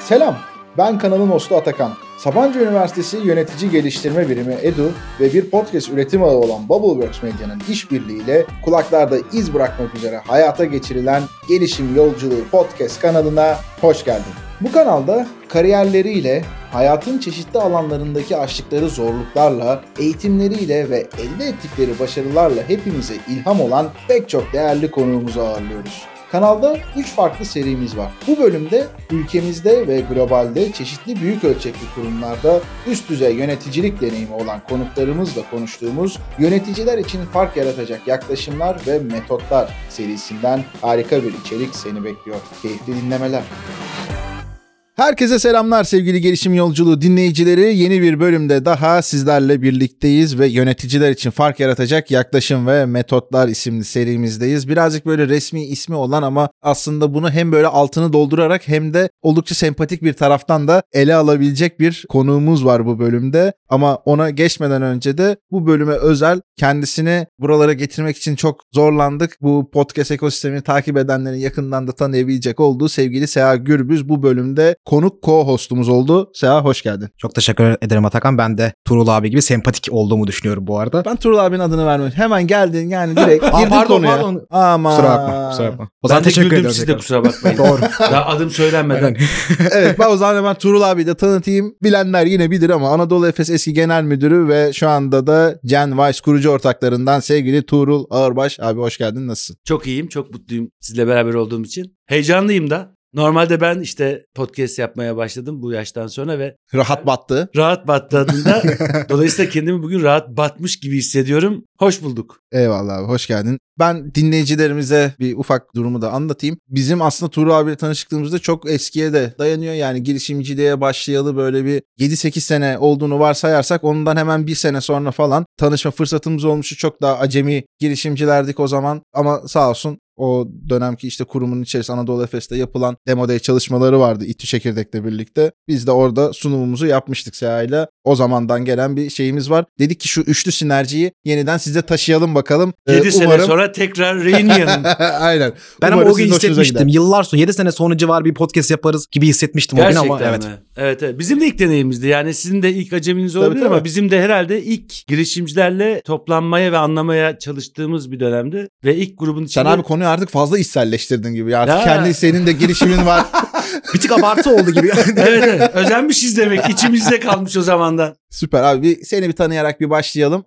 Selam, ben kanalın hostu Atakan. Sabancı Üniversitesi Yönetici Geliştirme Birimi EDU ve bir podcast üretim ağı olan Bubbleworks Medya'nın işbirliğiyle kulaklarda iz bırakmak üzere hayata geçirilen Gelişim Yolculuğu podcast kanalına hoş geldin. Bu kanalda kariyerleriyle, hayatın çeşitli alanlarındaki aştıkları zorluklarla, eğitimleriyle ve elde ettikleri başarılarla hepimize ilham olan pek çok değerli konuğumuzu ağırlıyoruz. Kanalda 3 farklı serimiz var. Bu bölümde ülkemizde ve globalde çeşitli büyük ölçekli kurumlarda üst düzey yöneticilik deneyimi olan konuklarımızla konuştuğumuz yöneticiler için fark yaratacak yaklaşımlar ve metotlar serisinden harika bir içerik seni bekliyor. Keyifli dinlemeler. Herkese selamlar sevgili gelişim yolculuğu dinleyicileri. Yeni bir bölümde daha sizlerle birlikteyiz ve yöneticiler için fark yaratacak yaklaşım ve metotlar isimli serimizdeyiz. Birazcık böyle resmi ismi olan ama aslında bunu hem böyle altını doldurarak hem de oldukça sempatik bir taraftan da ele alabilecek bir konuğumuz var bu bölümde. Ama ona geçmeden önce de bu bölüme özel kendisini buralara getirmek için çok zorlandık. Bu podcast ekosistemini takip edenlerin yakından da tanıyabilecek olduğu sevgili Seha Gürbüz bu bölümde konuk co-hostumuz oldu. Seha hoş geldin. Çok teşekkür ederim Atakan. Ben de Tuğrul abi gibi sempatik olduğumu düşünüyorum bu arada. Ben Tuğrul abinin adını vermedim. Hemen geldin yani direkt Aa, pardon, konuya. pardon. Ama. Kusura bakma, kusura bakma. O Ben zaman de teşekkür ederim. siz de kusura bakmayın. Doğru. Daha adım söylenmeden. evet ben o zaman hemen Tuğrul abiyi de tanıtayım. Bilenler yine bilir ama Anadolu Efes eski genel müdürü ve şu anda da Gen Vice kurucu ortaklarından sevgili Tuğrul Ağırbaş. Abi hoş geldin nasılsın? çok iyiyim, çok mutluyum sizle beraber olduğum için. Heyecanlıyım da. Normalde ben işte podcast yapmaya başladım bu yaştan sonra ve Rahat battı. rahat battığında dolayısıyla kendimi bugün rahat batmış gibi hissediyorum. Hoş bulduk. Eyvallah abi hoş geldin. Ben dinleyicilerimize bir ufak durumu da anlatayım. Bizim aslında Tuğrul abiyle tanışıklığımızda çok eskiye de dayanıyor. Yani girişimciliğe başlayalı böyle bir 7-8 sene olduğunu varsayarsak ondan hemen bir sene sonra falan tanışma fırsatımız olmuştu. Çok daha acemi girişimcilerdik o zaman ama sağ olsun o dönemki işte kurumun içerisinde Anadolu Efes'te yapılan Demo çalışmaları vardı İTÜ Çekirdek'le birlikte. Biz de orada sunumumuzu yapmıştık Seha'yla. O zamandan gelen bir şeyimiz var. Dedik ki şu üçlü sinerjiyi yeniden size taşıyalım bakalım. Ee, 7 sene umarım- sonra tekrar reunion. Aynen. Ben ama Umarım o gün hissetmiştim. Yıllar sonra 7 sene sonra civarı bir podcast yaparız gibi hissetmiştim o gün Gerçekten ama evet. mi? Evet, evet. Bizim de ilk deneyimizdi. Yani sizin de ilk aceminiz olabilir tabii. ama bizim de herhalde ilk girişimcilerle toplanmaya ve anlamaya çalıştığımız bir dönemdi. Ve ilk grubun içinde... Sen abi konuyu artık fazla içselleştirdin gibi. Artık Ya. kendi senin de girişimin var. Bir tık abartı oldu gibi. evet, evet. Özenmişiz demek. İçimizde kalmış o zamandan. Süper abi bir, seni bir tanıyarak bir başlayalım.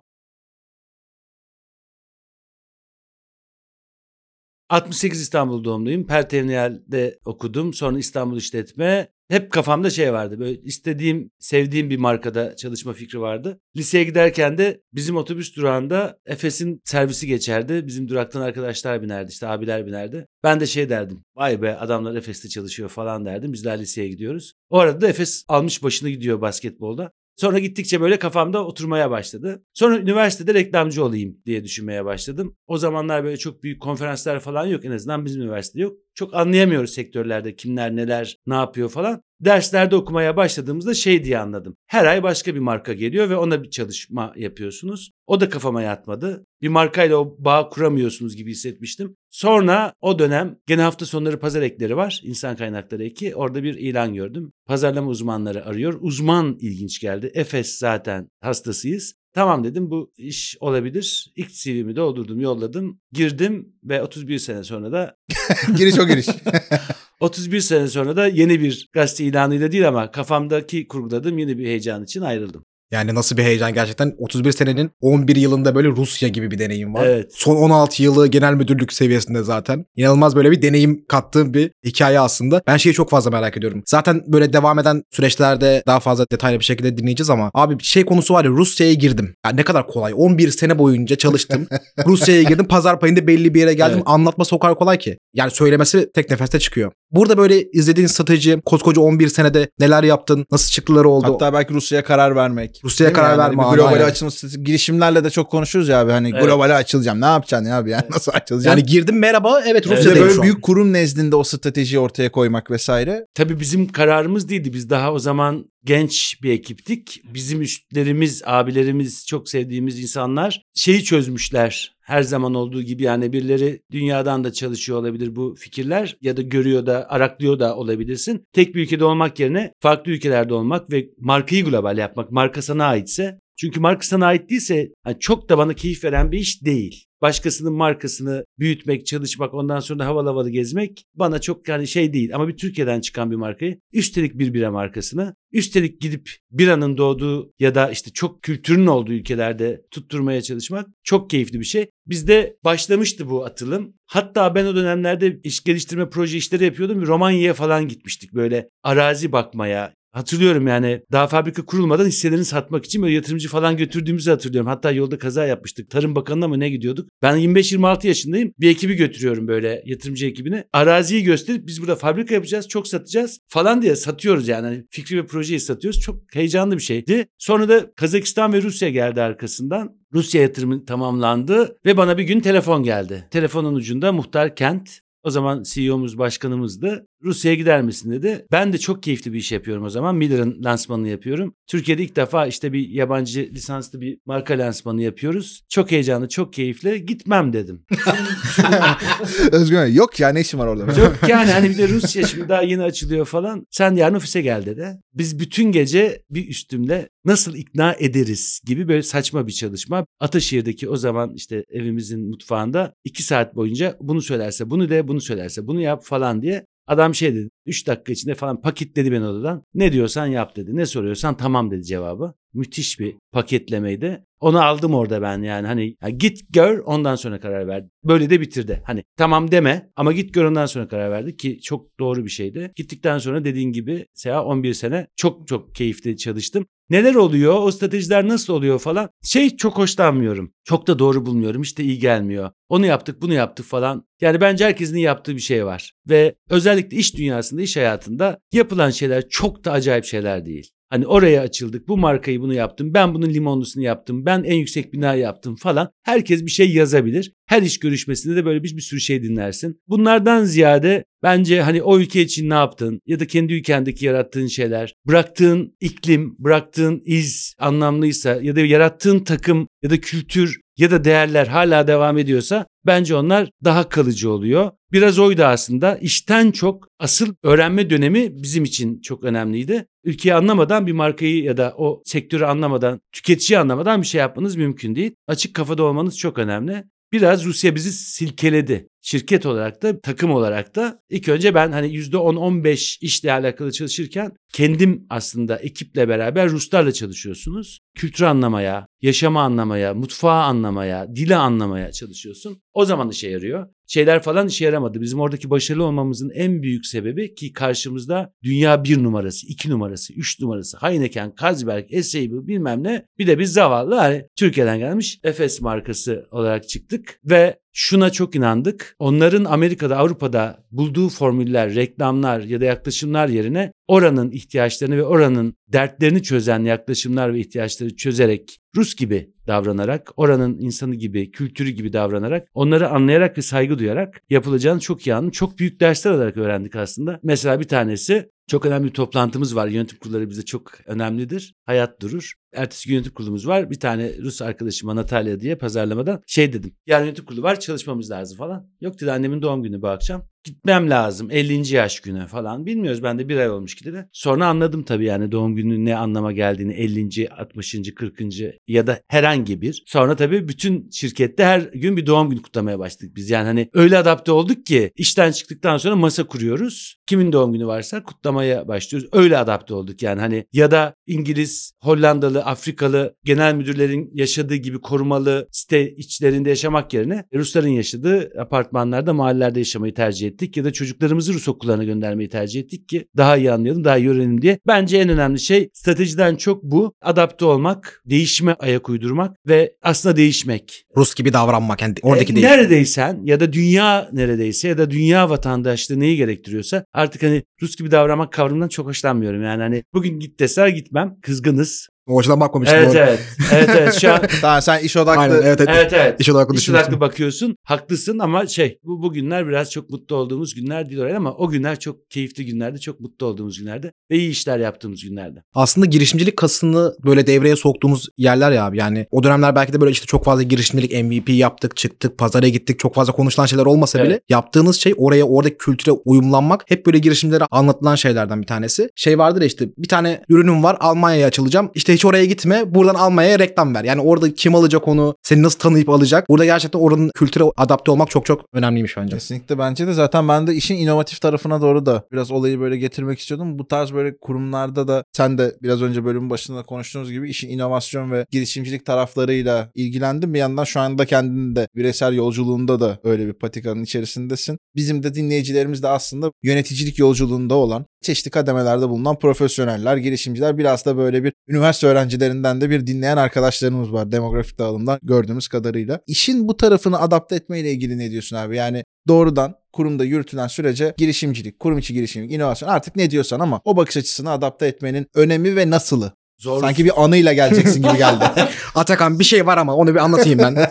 68 İstanbul doğumluyum. Pertevniyel'de okudum. Sonra İstanbul İşletme. Hep kafamda şey vardı. Böyle istediğim, sevdiğim bir markada çalışma fikri vardı. Liseye giderken de bizim otobüs durağında Efes'in servisi geçerdi. Bizim duraktan arkadaşlar binerdi. işte abiler binerdi. Ben de şey derdim. Vay be adamlar Efes'te çalışıyor falan derdim. Biz daha liseye gidiyoruz. O arada da Efes almış başını gidiyor basketbolda. Sonra gittikçe böyle kafamda oturmaya başladı. Sonra üniversitede reklamcı olayım diye düşünmeye başladım. O zamanlar böyle çok büyük konferanslar falan yok. En azından bizim üniversitede yok. Çok anlayamıyoruz sektörlerde kimler neler ne yapıyor falan. Derslerde okumaya başladığımızda şey diye anladım. Her ay başka bir marka geliyor ve ona bir çalışma yapıyorsunuz. O da kafama yatmadı. Bir markayla o bağ kuramıyorsunuz gibi hissetmiştim. Sonra o dönem gene hafta sonları pazar ekleri var. İnsan kaynakları eki. Orada bir ilan gördüm. Pazarlama uzmanları arıyor. Uzman ilginç geldi. Efes zaten hastasıyız. Tamam dedim bu iş olabilir. İlk CV'mi doldurdum, yolladım. Girdim ve 31 sene sonra da giriş o giriş. 31 sene sonra da yeni bir gazete ilanıyla değil ama kafamdaki kurguladığım yeni bir heyecan için ayrıldım. Yani nasıl bir heyecan gerçekten. 31 senenin 11 yılında böyle Rusya gibi bir deneyim var. Evet. Son 16 yılı genel müdürlük seviyesinde zaten. İnanılmaz böyle bir deneyim kattığım bir hikaye aslında. Ben şeyi çok fazla merak ediyorum. Zaten böyle devam eden süreçlerde daha fazla detaylı bir şekilde dinleyeceğiz ama abi şey konusu var ya Rusya'ya girdim. Ya ne kadar kolay. 11 sene boyunca çalıştım. Rusya'ya girdim. Pazar payında belli bir yere geldim. Evet. Anlatması o kadar kolay ki. Yani söylemesi tek nefeste çıkıyor. Burada böyle izlediğin strateji, koskoca 11 senede neler yaptın, nasıl çıktıları oldu. Hatta belki Rusya'ya karar vermek. Rusya'ya karar yani? verme Hani anı, bir globale açılması girişimlerle de çok konuşuruz ya abi hani Evet. globale açılacağım. Ne yapacaksın ya abi yani nasıl açılacaksın? yani girdim merhaba evet Bir de Rusya'dayım böyle şu an. büyük kurum nezdinde o stratejiyi ortaya koymak vesaire. Tabii bizim kararımız değildi. Biz daha o zaman genç bir ekiptik. Bizim üstlerimiz, abilerimiz, çok sevdiğimiz insanlar şeyi çözmüşler. Her zaman olduğu gibi yani birileri dünyadan da çalışıyor olabilir bu fikirler ya da görüyor da araklıyor da olabilirsin. Tek bir ülkede olmak yerine farklı ülkelerde olmak ve markayı global yapmak. Marka sana aitse çünkü marka sana ait değilse yani çok da bana keyif veren bir iş değil. Başkasının markasını büyütmek, çalışmak, ondan sonra da havalı havalı gezmek bana çok yani şey değil. Ama bir Türkiye'den çıkan bir markayı, üstelik bir bira markasını, üstelik gidip biranın doğduğu ya da işte çok kültürün olduğu ülkelerde tutturmaya çalışmak çok keyifli bir şey. Bizde başlamıştı bu atılım. Hatta ben o dönemlerde iş geliştirme proje işleri yapıyordum. Romanya'ya falan gitmiştik böyle arazi bakmaya, Hatırlıyorum yani daha fabrika kurulmadan hisselerini satmak için böyle yatırımcı falan götürdüğümüzü hatırlıyorum. Hatta yolda kaza yapmıştık. Tarım Bakanı'na mı ne gidiyorduk? Ben 25-26 yaşındayım. Bir ekibi götürüyorum böyle yatırımcı ekibini. Araziyi gösterip biz burada fabrika yapacağız, çok satacağız falan diye satıyoruz yani. Hani fikri ve projeyi satıyoruz. Çok heyecanlı bir şeydi. Sonra da Kazakistan ve Rusya geldi arkasından. Rusya yatırımı tamamlandı ve bana bir gün telefon geldi. Telefonun ucunda Muhtar Kent o zaman CEO'muz başkanımızdı. Rusya'ya gider misin dedi. Ben de çok keyifli bir iş yapıyorum o zaman. Miller'ın lansmanını yapıyorum. Türkiye'de ilk defa işte bir yabancı lisanslı bir marka lansmanı yapıyoruz. Çok heyecanlı, çok keyifli. Gitmem dedim. Özgün yok ya ne işin var orada? Yok yani hani bir de Rusya şimdi daha yeni açılıyor falan. Sen yarın ofise gel dedi. Biz bütün gece bir üstümle nasıl ikna ederiz gibi böyle saçma bir çalışma. Ataşehir'deki o zaman işte evimizin mutfağında iki saat boyunca bunu söylerse bunu de bunu söylerse bunu yap falan diye Adam şey dedi 3 dakika içinde falan paketledi beni odadan. Ne diyorsan yap dedi. Ne soruyorsan tamam dedi cevabı. Müthiş bir paketlemeydi. Onu aldım orada ben yani hani ya git gör ondan sonra karar ver. Böyle de bitirdi. Hani tamam deme ama git gör ondan sonra karar verdi ki çok doğru bir şeydi. Gittikten sonra dediğin gibi Seha 11 sene çok çok keyifli çalıştım. Neler oluyor? O stratejiler nasıl oluyor falan. Şey çok hoşlanmıyorum. Çok da doğru bulmuyorum. İşte iyi gelmiyor. Onu yaptık, bunu yaptık falan. Yani bence herkesin yaptığı bir şey var. Ve özellikle iş dünyasında, iş hayatında yapılan şeyler çok da acayip şeyler değil. Hani oraya açıldık. Bu markayı bunu yaptım. Ben bunun limonlusunu yaptım. Ben en yüksek bina yaptım falan. Herkes bir şey yazabilir. Her iş görüşmesinde de böyle bir, bir sürü şey dinlersin. Bunlardan ziyade bence hani o ülke için ne yaptın ya da kendi ülkendeki yarattığın şeyler, bıraktığın iklim, bıraktığın iz anlamlıysa ya da yarattığın takım ya da kültür ya da değerler hala devam ediyorsa bence onlar daha kalıcı oluyor. Biraz oydu aslında. İşten çok asıl öğrenme dönemi bizim için çok önemliydi. Ülkeyi anlamadan bir markayı ya da o sektörü anlamadan, tüketiciyi anlamadan bir şey yapmanız mümkün değil. Açık kafada olmanız çok önemli. Biraz Rusya bizi silkeledi. Şirket olarak da takım olarak da ilk önce ben hani %10-15 işle alakalı çalışırken kendim aslında ekiple beraber Ruslarla çalışıyorsunuz. Kültürü anlamaya, yaşamı anlamaya, mutfağı anlamaya, dili anlamaya çalışıyorsun. O zaman işe yarıyor. Şeyler falan işe yaramadı. Bizim oradaki başarılı olmamızın en büyük sebebi ki karşımızda dünya bir numarası, iki numarası, üç numarası, Heineken, Carlsberg, Essaybu bilmem ne. Bir de biz zavallı hani Türkiye'den gelmiş Efes markası olarak çıktık ve şuna çok inandık. Onların Amerika'da, Avrupa'da bulduğu formüller, reklamlar ya da yaklaşımlar yerine oranın ihtiyaçlarını ve oranın dertlerini çözen yaklaşımlar ve ihtiyaçları çözerek Rus gibi davranarak, oranın insanı gibi, kültürü gibi davranarak, onları anlayarak ve saygı duyarak yapılacağını çok iyi anladım. Çok büyük dersler alarak öğrendik aslında. Mesela bir tanesi çok önemli bir toplantımız var. Yönetim kurulları bize çok önemlidir. Hayat durur. Ertesi gün yönetim kurulumuz var. Bir tane Rus arkadaşıma Natalya diye pazarlamadan şey dedim. Yarın yönetim kurulu var çalışmamız lazım falan. Yok dedi annemin doğum günü bu akşam gitmem lazım 50. yaş günü falan bilmiyoruz ben de bir ay olmuş ki dedi. Sonra anladım tabii yani doğum gününün ne anlama geldiğini 50. 60. 40. ya da herhangi bir. Sonra tabii bütün şirkette her gün bir doğum günü kutlamaya başladık biz. Yani hani öyle adapte olduk ki işten çıktıktan sonra masa kuruyoruz. Kimin doğum günü varsa kutlamaya başlıyoruz. Öyle adapte olduk yani hani ya da İngiliz, Hollandalı, Afrikalı genel müdürlerin yaşadığı gibi korumalı site içlerinde yaşamak yerine Rusların yaşadığı apartmanlarda, mahallelerde yaşamayı tercih ettik ya da çocuklarımızı Rus okullarına göndermeyi tercih ettik ki daha iyi anlayalım, daha iyi öğrenelim diye. Bence en önemli şey stratejiden çok bu. Adapte olmak, değişime ayak uydurmak ve aslında değişmek. Rus gibi davranmak. Yani oradaki e, değişim. Neredeysen ya da dünya neredeyse ya da dünya vatandaşlığı neyi gerektiriyorsa artık hani Rus gibi davranmak kavramından çok hoşlanmıyorum. Yani hani bugün git deser gitmem. Kızgınız. O açıdan bakmamıştım. Evet doğru. evet. Evet evet şu an Tamam sen iş odaklı. Aynen evet evet. evet evet. İş odaklı İş odaklı bakıyorsun. Haklısın ama şey bu, bu günler biraz çok mutlu olduğumuz günler değil oraya ama o günler çok keyifli günlerdi. Çok mutlu olduğumuz günlerde ve iyi işler yaptığımız günlerde. Aslında girişimcilik kasını böyle devreye soktuğumuz yerler ya abi. Yani o dönemler belki de böyle işte çok fazla girişimcilik MVP yaptık, çıktık, pazara gittik. Çok fazla konuşulan şeyler olmasa Evet. bile yaptığınız şey oraya oradaki kültüre uyumlanmak hep böyle girişimcilere anlatılan şeylerden bir tanesi. Şey vardır ya işte bir tane ürünüm var Almanya'ya açılacağım. İşte hiç oraya gitme. Buradan Almanya'ya reklam ver. Yani orada kim alacak onu? Seni nasıl tanıyıp alacak? Burada gerçekten oranın kültüre adapte olmak çok çok önemliymiş bence. Kesinlikle bence de zaten ben de işin inovatif tarafına doğru da biraz olayı böyle getirmek istiyordum. Bu tarz böyle kurumlarda da sen de biraz önce bölümün başında konuştuğunuz gibi işin inovasyon ve girişimcilik taraflarıyla ilgilendim. Bir yandan şu anda kendini de bireysel yolculuğunda da öyle bir patikanın içerisindesin. Bizim de dinleyicilerimiz de aslında yöneticilik yolculuğunda olan çeşitli kademelerde bulunan profesyoneller, girişimciler biraz da böyle bir üniversite öğrencilerinden de bir dinleyen arkadaşlarımız var demografik dağılımdan gördüğümüz kadarıyla. İşin bu tarafını adapte etmeyle ilgili ne diyorsun abi? Yani doğrudan kurumda yürütülen sürece girişimcilik, kurum içi girişimcilik, inovasyon artık ne diyorsan ama o bakış açısını adapte etmenin önemi ve nasılı? Zor Sanki bir anıyla geleceksin gibi geldi. Atakan bir şey var ama onu bir anlatayım ben.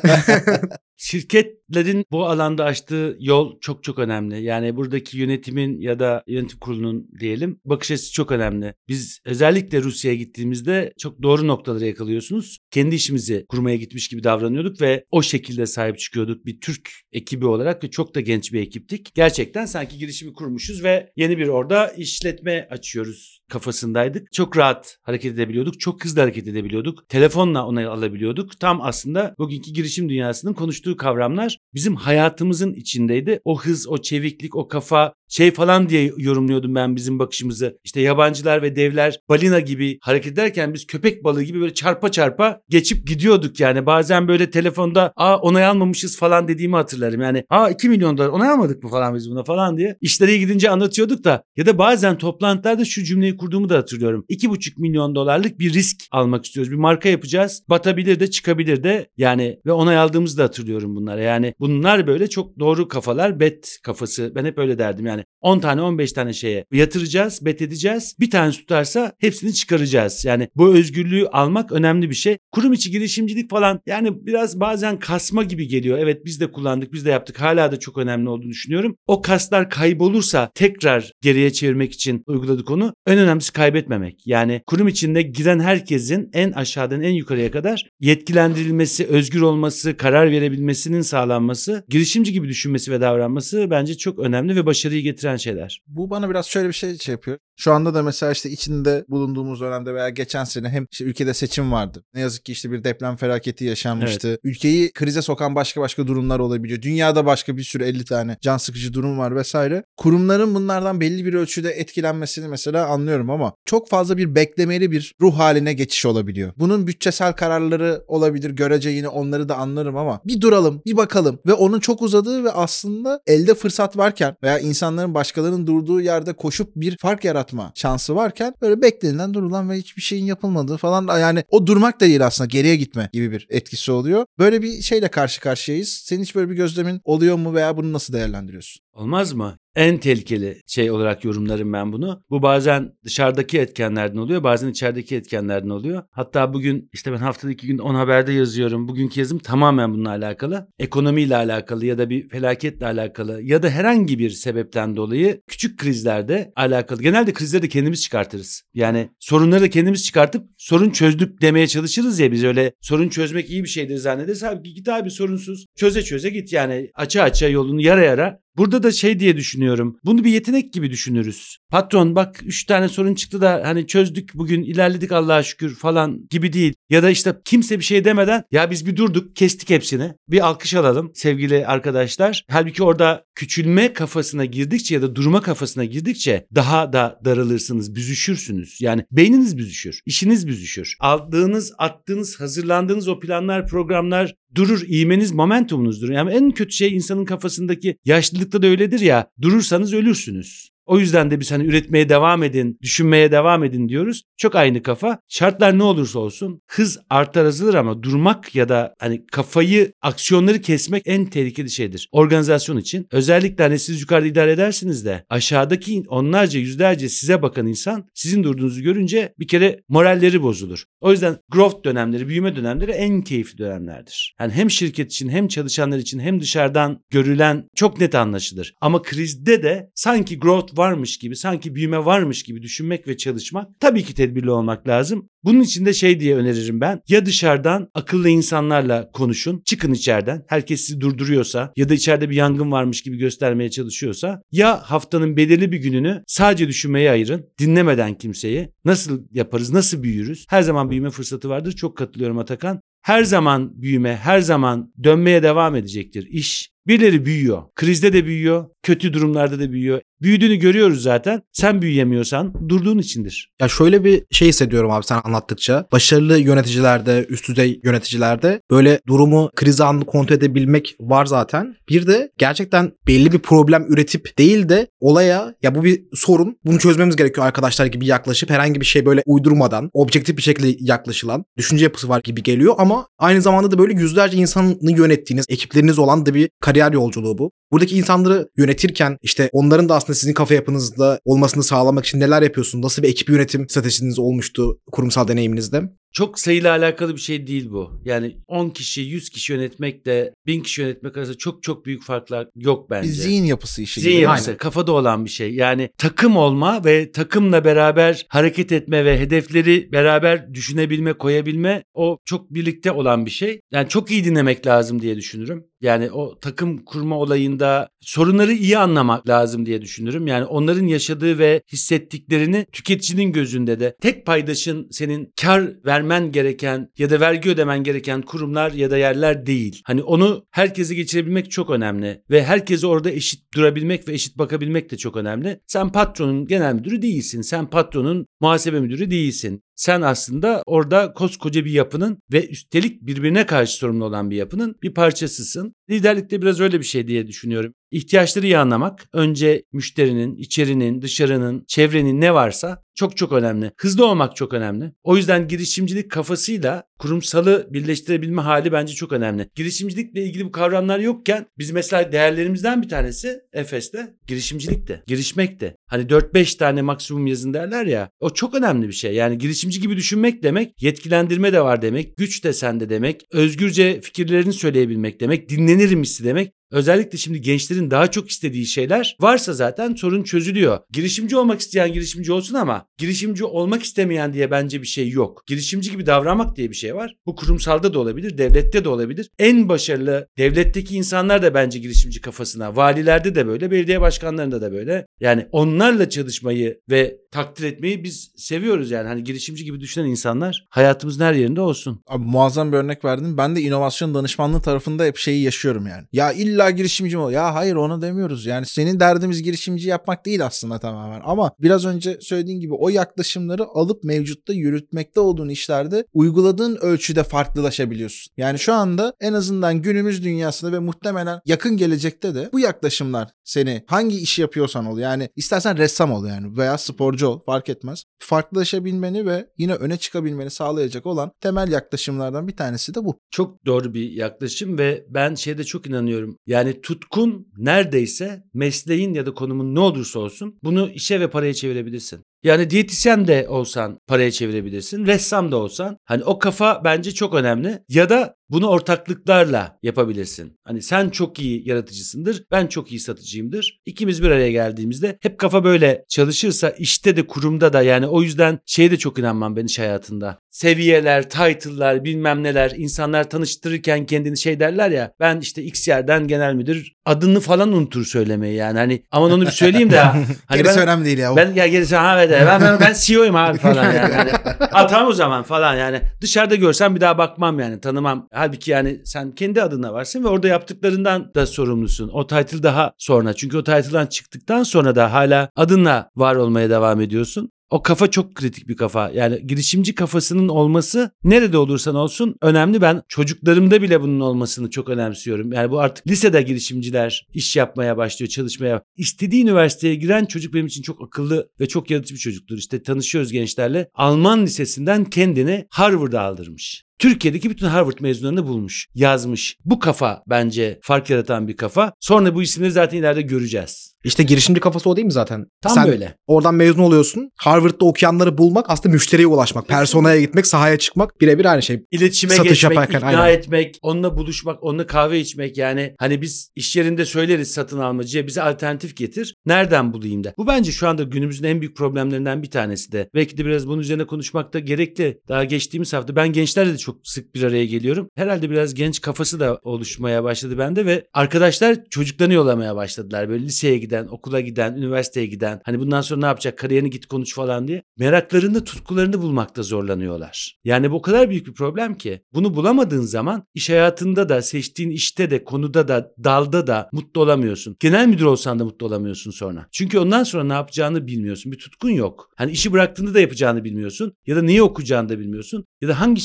Şirketlerin bu alanda açtığı yol çok çok önemli. Yani buradaki yönetimin ya da yönetim kurulunun diyelim bakış açısı çok önemli. Biz özellikle Rusya'ya gittiğimizde çok doğru noktaları yakalıyorsunuz. Kendi işimizi kurmaya gitmiş gibi davranıyorduk ve o şekilde sahip çıkıyorduk bir Türk ekibi olarak ve çok da genç bir ekiptik. Gerçekten sanki girişimi kurmuşuz ve yeni bir orada işletme açıyoruz kafasındaydık. Çok rahat hareket edebiliyorduk. Çok hızlı hareket edebiliyorduk. Telefonla onayı alabiliyorduk. Tam aslında bugünkü girişim dünyasının konuştuğu kavramlar bizim hayatımızın içindeydi. O hız, o çeviklik, o kafa şey falan diye yorumluyordum ben bizim bakışımızı. İşte yabancılar ve devler balina gibi hareket ederken biz köpek balığı gibi böyle çarpa çarpa geçip gidiyorduk yani. Bazen böyle telefonda aa onay almamışız falan dediğimi hatırlarım. Yani aa 2 milyon dolar onay almadık mı falan biz buna falan diye. İşlere gidince anlatıyorduk da ya da bazen toplantılarda şu cümleyi kurduğumu da hatırlıyorum. 2,5 milyon dolarlık bir risk almak istiyoruz. Bir marka yapacağız. Batabilir de çıkabilir de yani ve onay aldığımızı da hatırlıyorum bunlara. Yani bunlar böyle çok doğru kafalar. Bet kafası. Ben hep öyle derdim yani. 10 tane 15 tane şeye yatıracağız, bet edeceğiz. Bir tanesi tutarsa hepsini çıkaracağız. Yani bu özgürlüğü almak önemli bir şey. Kurum içi girişimcilik falan yani biraz bazen kasma gibi geliyor. Evet biz de kullandık, biz de yaptık. Hala da çok önemli olduğunu düşünüyorum. O kaslar kaybolursa tekrar geriye çevirmek için uyguladık onu. En önemlisi kaybetmemek. Yani kurum içinde giren herkesin en aşağıdan en yukarıya kadar yetkilendirilmesi, özgür olması, karar verebilmesinin sağlanması, girişimci gibi düşünmesi ve davranması bence çok önemli ve başarıyı getiren şeyler. Bu bana biraz şöyle bir şey şey yapıyor. Şu anda da mesela işte içinde bulunduğumuz dönemde veya geçen sene hem işte ülkede seçim vardı. Ne yazık ki işte bir deprem felaketi yaşanmıştı. Ülkeyi krize sokan başka başka durumlar olabiliyor. Dünyada başka bir sürü 50 tane can sıkıcı durum var vesaire. Kurumların bunlardan belli bir ölçüde etkilenmesini mesela anlıyorum ama çok fazla bir beklemeli bir ruh haline geçiş olabiliyor. Bunun bütçesel kararları olabilir. Görece yine onları da anlarım ama bir duralım, bir bakalım ve onun çok uzadığı ve aslında elde fırsat varken veya insanların başkalarının durduğu yerde koşup bir fark yaratma şansı varken böyle beklenilen durulan ve hiçbir şeyin yapılmadığı falan yani o durmak da değil aslında geriye gitme gibi bir etkisi oluyor. Böyle bir şeyle karşı karşıyayız. Senin hiç böyle bir gözlemin oluyor mu veya bunu nasıl değerlendiriyorsun? Olmaz mı? En tehlikeli şey olarak yorumlarım ben bunu. Bu bazen dışarıdaki etkenlerden oluyor, bazen içerideki etkenlerden oluyor. Hatta bugün işte ben haftada iki gün on haberde yazıyorum. Bugünkü yazım tamamen bununla alakalı. Ekonomiyle alakalı ya da bir felaketle alakalı ya da herhangi bir sebepten dolayı küçük krizlerde alakalı. Genelde krizleri de kendimiz çıkartırız. Yani sorunları da kendimiz çıkartıp sorun çözdük demeye çalışırız ya biz öyle sorun çözmek iyi bir şeydir zannederiz. Abi git abi sorunsuz çöze çöze git yani aça aça yolunu yara yara Burada da şey diye düşünüyorum. Bunu bir yetenek gibi düşünürüz. Patron bak 3 tane sorun çıktı da hani çözdük bugün ilerledik Allah'a şükür falan gibi değil. Ya da işte kimse bir şey demeden ya biz bir durduk kestik hepsini. Bir alkış alalım sevgili arkadaşlar. Halbuki orada küçülme kafasına girdikçe ya da durma kafasına girdikçe daha da daralırsınız, büzüşürsünüz. Yani beyniniz büzüşür, işiniz büzüşür. Aldığınız, attığınız, hazırlandığınız o planlar, programlar durur. İğmeniz momentumunuzdur. Yani en kötü şey insanın kafasındaki yaşlılıkta da öyledir ya. Durursanız ölürsünüz. O yüzden de biz hani üretmeye devam edin, düşünmeye devam edin diyoruz. Çok aynı kafa. Şartlar ne olursa olsun hız artar azalır ama durmak ya da hani kafayı aksiyonları kesmek en tehlikeli şeydir. Organizasyon için özellikle hani siz yukarıda idare edersiniz de aşağıdaki onlarca yüzlerce size bakan insan sizin durduğunuzu görünce bir kere moralleri bozulur. O yüzden growth dönemleri, büyüme dönemleri en keyifli dönemlerdir. Yani hem şirket için hem çalışanlar için hem dışarıdan görülen çok net anlaşılır. Ama krizde de sanki growth varmış gibi, sanki büyüme varmış gibi düşünmek ve çalışmak tabii ki tedbirli olmak lazım. Bunun için de şey diye öneririm ben. Ya dışarıdan akıllı insanlarla konuşun. Çıkın içeriden. Herkes sizi durduruyorsa ya da içeride bir yangın varmış gibi göstermeye çalışıyorsa ya haftanın belirli bir gününü sadece düşünmeye ayırın. Dinlemeden kimseyi. Nasıl yaparız? Nasıl büyürüz? Her zaman büyüme fırsatı vardır. Çok katılıyorum Atakan. Her zaman büyüme, her zaman dönmeye devam edecektir iş. Birileri büyüyor. Krizde de büyüyor. Kötü durumlarda da büyüyor. Büyüdüğünü görüyoruz zaten. Sen büyüyemiyorsan durduğun içindir. Ya şöyle bir şey hissediyorum abi sen anlattıkça. Başarılı yöneticilerde, üst düzey yöneticilerde böyle durumu kriz anını kontrol edebilmek var zaten. Bir de gerçekten belli bir problem üretip değil de olaya ya bu bir sorun. Bunu çözmemiz gerekiyor arkadaşlar gibi yaklaşıp herhangi bir şey böyle uydurmadan, objektif bir şekilde yaklaşılan düşünce yapısı var gibi geliyor ama aynı zamanda da böyle yüzlerce insanı yönettiğiniz, ekipleriniz olan da bir kariyer yolculuğu bu. Buradaki insanları yönetirken işte onların da aslında sizin kafa yapınızda olmasını sağlamak için neler yapıyorsunuz? Nasıl bir ekip yönetim stratejiniz olmuştu kurumsal deneyiminizde? Çok sayıyla alakalı bir şey değil bu. Yani 10 kişi, 100 kişi yönetmekle 1000 kişi yönetmek arasında çok çok büyük farklar yok bence. Bir zihin yapısı işi Zihin gibi. yapısı, kafada olan bir şey. Yani takım olma ve takımla beraber hareket etme ve hedefleri beraber düşünebilme, koyabilme o çok birlikte olan bir şey. Yani çok iyi dinlemek lazım diye düşünürüm. Yani o takım kurma olayında sorunları iyi anlamak lazım diye düşünürüm. Yani onların yaşadığı ve hissettiklerini tüketicinin gözünde de tek paydaşın senin kar vermen gereken ya da vergi ödemen gereken kurumlar ya da yerler değil. Hani onu herkese geçirebilmek çok önemli ve herkese orada eşit durabilmek ve eşit bakabilmek de çok önemli. Sen patronun genel müdürü değilsin. Sen patronun muhasebe müdürü değilsin. Sen aslında orada koskoca bir yapının ve üstelik birbirine karşı sorumlu olan bir yapının bir parçasısın. Liderlikte biraz öyle bir şey diye düşünüyorum. İhtiyaçları iyi anlamak önce müşterinin, içerinin, dışarının, çevrenin ne varsa çok çok önemli. Hızlı olmak çok önemli. O yüzden girişimcilik kafasıyla kurumsalı birleştirebilme hali bence çok önemli. Girişimcilikle ilgili bu kavramlar yokken biz mesela değerlerimizden bir tanesi Efes'te girişimcilik de, girişmek de. Hani 4-5 tane maksimum yazın derler ya. O çok önemli bir şey. Yani girişimci gibi düşünmek demek yetkilendirme de var demek, güç de sende demek, özgürce fikirlerini söyleyebilmek demek, dinlenirim hissi demek. Özellikle şimdi gençlerin daha çok istediği şeyler varsa zaten sorun çözülüyor. Girişimci olmak isteyen girişimci olsun ama girişimci olmak istemeyen diye bence bir şey yok. Girişimci gibi davranmak diye bir şey var. Bu kurumsalda da olabilir, devlette de olabilir. En başarılı devletteki insanlar da bence girişimci kafasına. Valilerde de böyle, belediye başkanlarında da böyle. Yani onlarla çalışmayı ve takdir etmeyi biz seviyoruz yani. Hani girişimci gibi düşünen insanlar hayatımızın her yerinde olsun. Abi muazzam bir örnek verdin. Ben de inovasyon danışmanlığı tarafında hep şeyi yaşıyorum yani. Ya illa girişimci mi ol? Ya hayır onu demiyoruz. Yani senin derdimiz girişimci yapmak değil aslında tamamen. Ama biraz önce söylediğin gibi o yaklaşımları alıp mevcutta yürütmekte olduğun işlerde uyguladığın ölçüde farklılaşabiliyorsun. Yani şu anda en azından günümüz dünyasında ve muhtemelen yakın gelecekte de bu yaklaşımlar seni hangi işi yapıyorsan ol. Yani istersen ressam ol yani veya sporcu ol fark etmez. Farklılaşabilmeni ve yine öne çıkabilmeni sağlayacak olan temel yaklaşımlardan bir tanesi de bu. Çok doğru bir yaklaşım ve ben şeyde çok inanıyorum. Yani tutkun neredeyse mesleğin ya da konumun ne olursa olsun bunu işe ve paraya çevirebilirsin. Yani diyetisyen de olsan paraya çevirebilirsin. Ressam da olsan. Hani o kafa bence çok önemli. Ya da bunu ortaklıklarla yapabilirsin. Hani sen çok iyi yaratıcısındır, ben çok iyi satıcıyımdır. İkimiz bir araya geldiğimizde hep kafa böyle çalışırsa işte de kurumda da yani o yüzden şeye de çok inanmam ben iş hayatında. Seviyeler, title'lar, bilmem neler insanlar tanıştırırken kendini şey derler ya ben işte X yerden genel müdür adını falan unutur söylemeyi yani hani aman onu bir söyleyeyim de hani Gerisi ben, önemli değil ya. ben ya gerisi ha evet evet. ben ben, ben CEO'yum abi falan yani. yani "Ha, tamam o zaman falan yani. Dışarıda görsem bir daha bakmam yani tanımam. Halbuki yani sen kendi adına varsın ve orada yaptıklarından da sorumlusun. O title daha sonra. Çünkü o title'dan çıktıktan sonra da hala adınla var olmaya devam ediyorsun. O kafa çok kritik bir kafa. Yani girişimci kafasının olması nerede olursan olsun önemli. Ben çocuklarımda bile bunun olmasını çok önemsiyorum. Yani bu artık lisede girişimciler iş yapmaya başlıyor, çalışmaya. İstediği üniversiteye giren çocuk benim için çok akıllı ve çok yaratıcı bir çocuktur. İşte tanışıyoruz gençlerle. Alman lisesinden kendini Harvard'a aldırmış. Türkiye'deki bütün Harvard mezunlarını bulmuş, yazmış. Bu kafa bence fark yaratan bir kafa. Sonra bu isimleri zaten ileride göreceğiz. İşte girişimci kafası o değil mi zaten? Tam Sen böyle. oradan mezun oluyorsun. Harvard'da okuyanları bulmak aslında müşteriye ulaşmak. Personaya gitmek, sahaya çıkmak birebir aynı şey. İletişime Satış geçmek, yaparken, ikna aynen. etmek, onunla buluşmak, onunla kahve içmek yani hani biz iş yerinde söyleriz satın almacıya bize alternatif getir. Nereden bulayım da. Bu bence şu anda günümüzün en büyük problemlerinden bir tanesi de. Belki de biraz bunun üzerine konuşmak da gerekli. Daha geçtiğimiz hafta ben gençlerle de çok sık bir araya geliyorum. Herhalde biraz genç kafası da oluşmaya başladı bende ve arkadaşlar çocuklarını yollamaya başladılar. Böyle liseye giden, okula giden, üniversiteye giden. Hani bundan sonra ne yapacak? Kariyerini git konuş falan diye. Meraklarını, tutkularını bulmakta zorlanıyorlar. Yani bu o kadar büyük bir problem ki. Bunu bulamadığın zaman iş hayatında da, seçtiğin işte de, konuda da, dalda da mutlu olamıyorsun. Genel müdür olsan da mutlu olamıyorsun sonra. Çünkü ondan sonra ne yapacağını bilmiyorsun. Bir tutkun yok. Hani işi bıraktığında da yapacağını bilmiyorsun. Ya da neyi okuyacağını da bilmiyorsun. Ya da hangi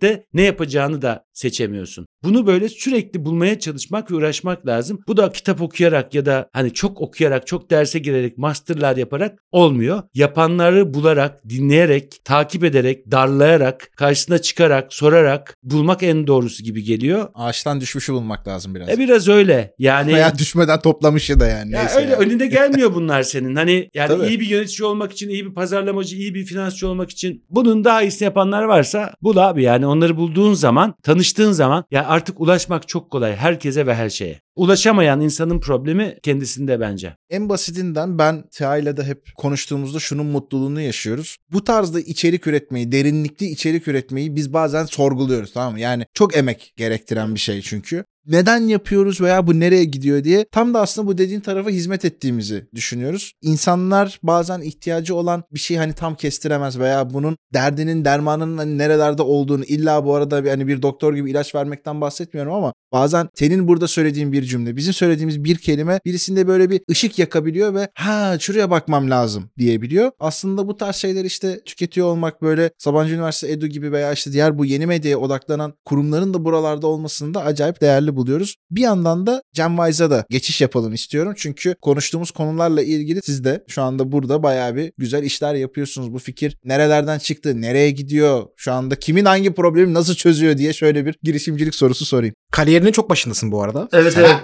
şirkette ne yapacağını da seçemiyorsun. Bunu böyle sürekli bulmaya çalışmak ve uğraşmak lazım. Bu da kitap okuyarak ya da hani çok okuyarak, çok derse girerek, masterlar yaparak olmuyor. Yapanları bularak, dinleyerek, takip ederek, darlayarak, karşısına çıkarak, sorarak bulmak en doğrusu gibi geliyor. Ağaçtan düşmüşü bulmak lazım biraz. E biraz öyle. Yani Veya düşmeden toplamışı da yani. ya öyle yani. önüne gelmiyor bunlar senin. Hani yani Tabii. iyi bir yönetici olmak için, iyi bir pazarlamacı, iyi bir finansçı olmak için bunun daha iyisini yapanlar varsa bul abi yani onları bulduğun zaman, tanıştığın zaman ya artık ulaşmak çok kolay herkese ve her şeye. Ulaşamayan insanın problemi kendisinde bence. En basitinden ben Tea ile de hep konuştuğumuzda şunun mutluluğunu yaşıyoruz. Bu tarzda içerik üretmeyi, derinlikli içerik üretmeyi biz bazen sorguluyoruz tamam mı? Yani çok emek gerektiren bir şey çünkü. Neden yapıyoruz veya bu nereye gidiyor diye tam da aslında bu dediğin tarafa hizmet ettiğimizi düşünüyoruz. İnsanlar bazen ihtiyacı olan bir şey hani tam kestiremez veya bunun derdinin dermanının hani nerelerde olduğunu illa bu arada bir, hani bir doktor gibi ilaç vermekten bahsetmiyorum ama bazen senin burada söylediğin bir cümle, bizim söylediğimiz bir kelime birisinde böyle bir ışık yakabiliyor ve ha şuraya bakmam lazım diyebiliyor. Aslında bu tarz şeyler işte tüketiyor olmak böyle Sabancı Üniversitesi Edu gibi veya işte diğer bu yeni medyaya odaklanan kurumların da buralarda olmasını da acayip değerli buluyoruz. Bir yandan da Gemwise'a da geçiş yapalım istiyorum. Çünkü konuştuğumuz konularla ilgili siz de şu anda burada bayağı bir güzel işler yapıyorsunuz. Bu fikir nerelerden çıktı, nereye gidiyor, şu anda kimin hangi problemi nasıl çözüyor diye şöyle bir girişimcilik sorusu sorayım. Kariyerinin çok başındasın bu arada. Evet evet.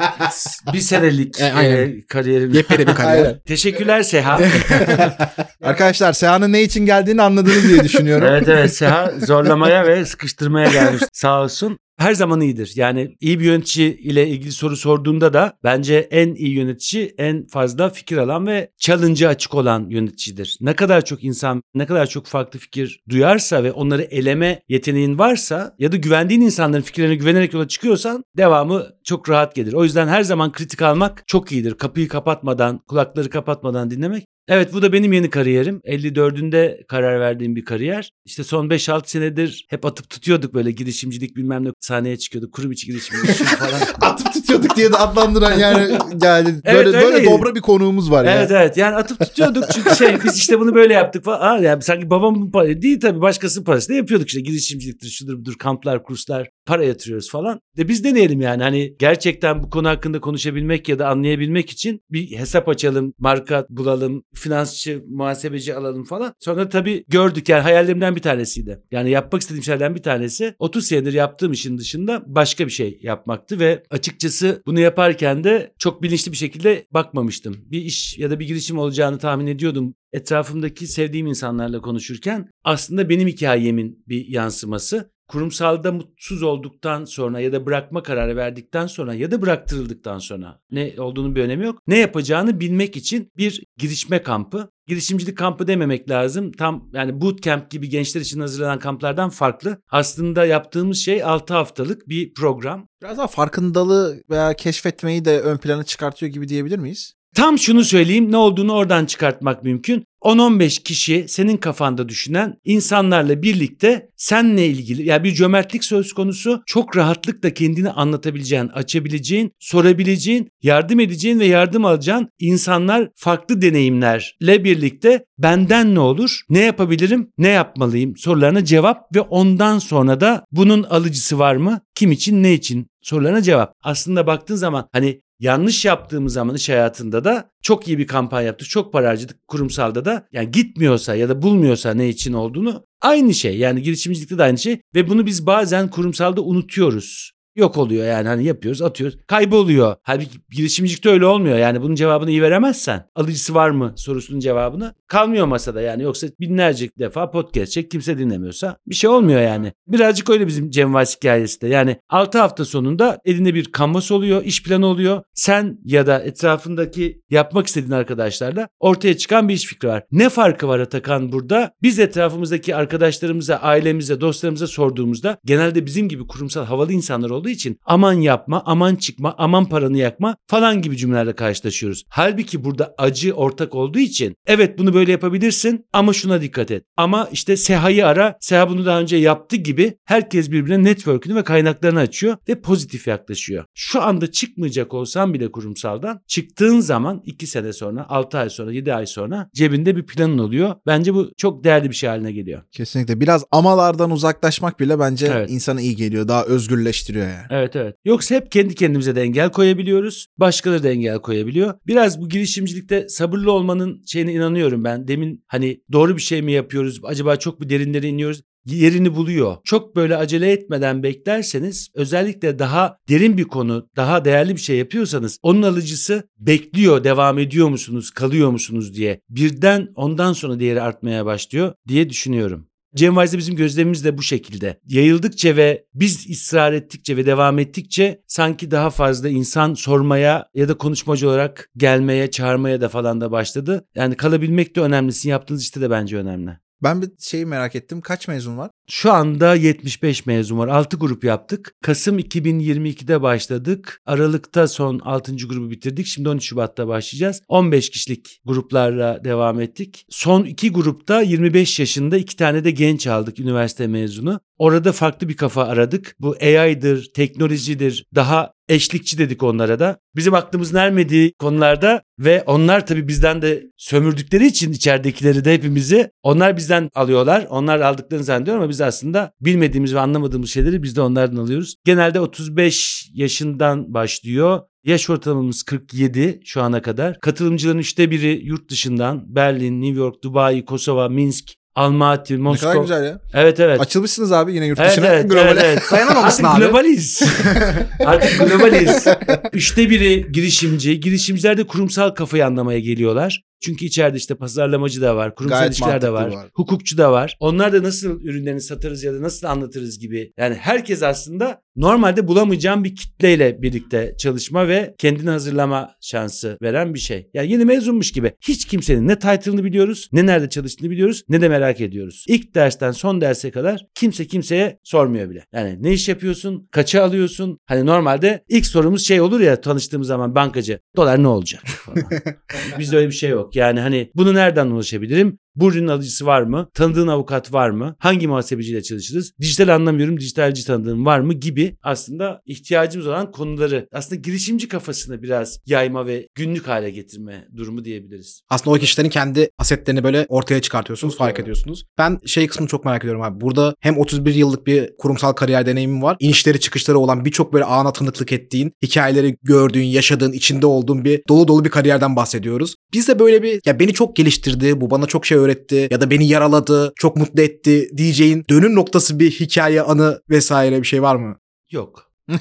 bir senelik E, aynen. e, kariyerim. Yepyeni bir kariyer. Aynen. Teşekkürler Seha. Arkadaşlar Seha'nın ne için geldiğini anladınız diye düşünüyorum. evet evet Seha zorlamaya ve sıkıştırmaya gelmiş. Sağ olsun. Her zaman iyidir. Yani iyi bir yönetici ile ilgili soru sorduğunda da bence en iyi yönetici en fazla fikir alan ve challenge'a açık olan yöneticidir. Ne kadar çok insan ne kadar çok farklı fikir duyarsa ve onları eleme yeteneğin varsa ya da güvendiğin insanların fikirlerine güvenerek yola çıkıyorsan devamı çok rahat gelir. O yüzden her zaman kritik almak çok iyidir. Kapıyı kapatmadan, kulakları kapatmadan dinlemek Evet bu da benim yeni kariyerim. 54'ünde karar verdiğim bir kariyer. İşte son 5-6 senedir hep atıp tutuyorduk böyle girişimcilik bilmem ne sahneye çıkıyorduk. Kurum içi girişimcilik falan. Atıp tutuyorduk diye de adlandıran yani yani Evet, böyle böyle dobra bir konuğumuz var ya. evet evet yani atıp tutuyorduk çünkü şey biz işte bunu böyle yaptık falan. Aa, yani sanki babamın parası değil tabii başkasının parası da yapıyorduk işte girişimciliktir şudur budur kamplar kurslar para yatırıyoruz falan. De biz deneyelim yani hani gerçekten bu konu hakkında konuşabilmek ya da anlayabilmek için bir hesap açalım marka bulalım finansçı muhasebeci alalım falan. Sonra tabii gördük yani hayallerimden bir tanesiydi. Yani yapmak istediğim şeylerden bir tanesi 30 senedir yaptığım işin dışında başka bir şey yapmaktı ve açıkçası bunu yaparken de çok bilinçli bir şekilde bakmamıştım. Bir iş ya da bir girişim olacağını tahmin ediyordum. Etrafımdaki sevdiğim insanlarla konuşurken aslında benim hikayemin bir yansıması. Kurumsalda mutsuz olduktan sonra ya da bırakma kararı verdikten sonra ya da bıraktırıldıktan sonra ne olduğunun bir önemi yok. Ne yapacağını bilmek için bir girişme kampı. Girişimcilik kampı dememek lazım. Tam yani bootcamp gibi gençler için hazırlanan kamplardan farklı. Aslında yaptığımız şey 6 haftalık bir program. Biraz daha farkındalığı veya keşfetmeyi de ön plana çıkartıyor gibi diyebilir miyiz? Tam şunu söyleyeyim ne olduğunu oradan çıkartmak mümkün. 10-15 kişi senin kafanda düşünen insanlarla birlikte senle ilgili yani bir cömertlik söz konusu çok rahatlıkla kendini anlatabileceğin, açabileceğin, sorabileceğin, yardım edeceğin ve yardım alacağın insanlar farklı deneyimlerle birlikte benden ne olur, ne yapabilirim, ne yapmalıyım sorularına cevap ve ondan sonra da bunun alıcısı var mı, kim için, ne için sorularına cevap. Aslında baktığın zaman hani yanlış yaptığımız zaman iş hayatında da çok iyi bir kampanya yaptık. Çok para harcadık kurumsalda da. Yani gitmiyorsa ya da bulmuyorsa ne için olduğunu aynı şey. Yani girişimcilikte de aynı şey ve bunu biz bazen kurumsalda unutuyoruz. Yok oluyor yani hani yapıyoruz atıyoruz kayboluyor. Halbuki girişimcilikte öyle olmuyor yani bunun cevabını iyi veremezsen alıcısı var mı sorusunun cevabını kalmıyor masada yani yoksa binlerce defa podcast çek kimse dinlemiyorsa bir şey olmuyor yani. Birazcık öyle bizim Cem Vaz hikayesi de yani 6 hafta sonunda elinde bir kanvas oluyor iş planı oluyor sen ya da etrafındaki yapmak istediğin arkadaşlarla ortaya çıkan bir iş fikri var. Ne farkı var Atakan burada? Biz etrafımızdaki arkadaşlarımıza, ailemize, dostlarımıza sorduğumuzda genelde bizim gibi kurumsal havalı insanlar olduğu için aman yapma, aman çıkma, aman paranı yakma falan gibi cümlelerle karşılaşıyoruz. Halbuki burada acı ortak olduğu için evet bunu böyle yapabilirsin ama şuna dikkat et. Ama işte SEHA'yı ara, SEHA bunu daha önce yaptı gibi herkes birbirine network'ünü ve kaynaklarını açıyor ve pozitif yaklaşıyor. Şu anda çıkmayacak olsan bile kurumsaldan çıktığın zaman 2 sene sonra, 6 ay sonra, 7 ay sonra cebinde bir planın oluyor. Bence bu çok değerli bir şey haline geliyor. Kesinlikle. Biraz amalardan uzaklaşmak bile bence Evet. insana iyi geliyor. Daha özgürleştiriyor yani. Evet evet. Yoksa hep kendi kendimize de engel koyabiliyoruz. Başkaları da engel koyabiliyor. Biraz bu girişimcilikte sabırlı olmanın şeyine inanıyorum ben. Demin hani doğru bir şey mi yapıyoruz? Acaba çok mu derinlere iniyoruz? yerini buluyor. Çok böyle acele etmeden beklerseniz özellikle daha derin bir konu, daha değerli bir şey yapıyorsanız onun alıcısı bekliyor, devam ediyor musunuz, kalıyor musunuz diye. Birden ondan sonra değeri artmaya başlıyor diye düşünüyorum. Cem bizim gözlemimiz de bu şekilde. Yayıldıkça ve biz ısrar ettikçe ve devam ettikçe sanki daha fazla insan sormaya ya da konuşmacı olarak gelmeye, çağırmaya da falan da başladı. Yani kalabilmek de önemli. Sizin yaptığınız işte de bence önemli. Ben bir şeyi merak ettim. Kaç mezun var? Şu anda 75 mezun var. 6 grup yaptık. Kasım 2022'de başladık. Aralık'ta son 6. grubu bitirdik. Şimdi 13 Şubat'ta başlayacağız. 15 kişilik gruplarla devam ettik. Son 2 grupta 25 yaşında 2 tane de genç aldık üniversite mezunu. Orada farklı bir kafa aradık. Bu AI'dır, teknolojidir, daha eşlikçi dedik onlara da. Bizim aklımızın ermediği konularda ve onlar tabii bizden de sömürdükleri için içeridekileri de hepimizi onlar bizden alıyorlar. Onlar aldıklarını zannediyor ama biz aslında bilmediğimiz ve anlamadığımız şeyleri biz de onlardan alıyoruz. Genelde 35 yaşından başlıyor. Yaş ortalamamız 47 şu ana kadar. Katılımcıların üçte biri yurt dışından Berlin, New York, Dubai, Kosova, Minsk, Almaty, Ne Moskova. kadar güzel ya. Evet evet. Açılmışsınız abi yine yurt Evet dışına. evet, globale. evet, evet. Artık abi. globaliz. Artık globaliz. Üçte biri girişimci. Girişimciler de kurumsal kafayı anlamaya geliyorlar. Çünkü içeride işte pazarlamacı da var, kurumsal Gayet ilişkiler de var, var. hukukçu da var. Onlar da nasıl ürünlerini satarız ya da nasıl anlatırız gibi. Yani herkes aslında normalde bulamayacağım bir kitleyle birlikte çalışma ve kendini hazırlama şansı veren bir şey. Yani yeni mezunmuş gibi. Hiç kimsenin ne title'ını biliyoruz, ne nerede çalıştığını biliyoruz, ne de merak ediyoruz. İlk dersten son derse kadar kimse kimseye sormuyor bile. Yani ne iş yapıyorsun, kaça alıyorsun? Hani normalde ilk sorumuz şey olur ya tanıştığımız zaman bankacı. Dolar ne olacak? Bizde öyle bir şey yok. Yani hani bunu nereden ulaşabilirim? Bu ürünün alıcısı var mı? Tanıdığın avukat var mı? Hangi muhasebeciyle çalışırız? Dijital anlamıyorum, dijitalci tanıdığın var mı? Gibi aslında ihtiyacımız olan konuları aslında girişimci kafasını biraz yayma ve günlük hale getirme durumu diyebiliriz. Aslında o kişilerin kendi asetlerini böyle ortaya çıkartıyorsunuz, fark ediyorsunuz. Ben şey kısmını çok merak ediyorum abi. Burada hem 31 yıllık bir kurumsal kariyer deneyimim var. İnişleri çıkışları olan birçok böyle ana tanıklık ettiğin, hikayeleri gördüğün, yaşadığın, içinde olduğun bir dolu dolu bir kariyerden bahsediyoruz. Biz de böyle bir ya beni çok geliştirdi, bu bana çok şey öğretti ya da beni yaraladı, çok mutlu etti diyeceğin dönüm noktası bir hikaye, anı vesaire bir şey var mı? Yok.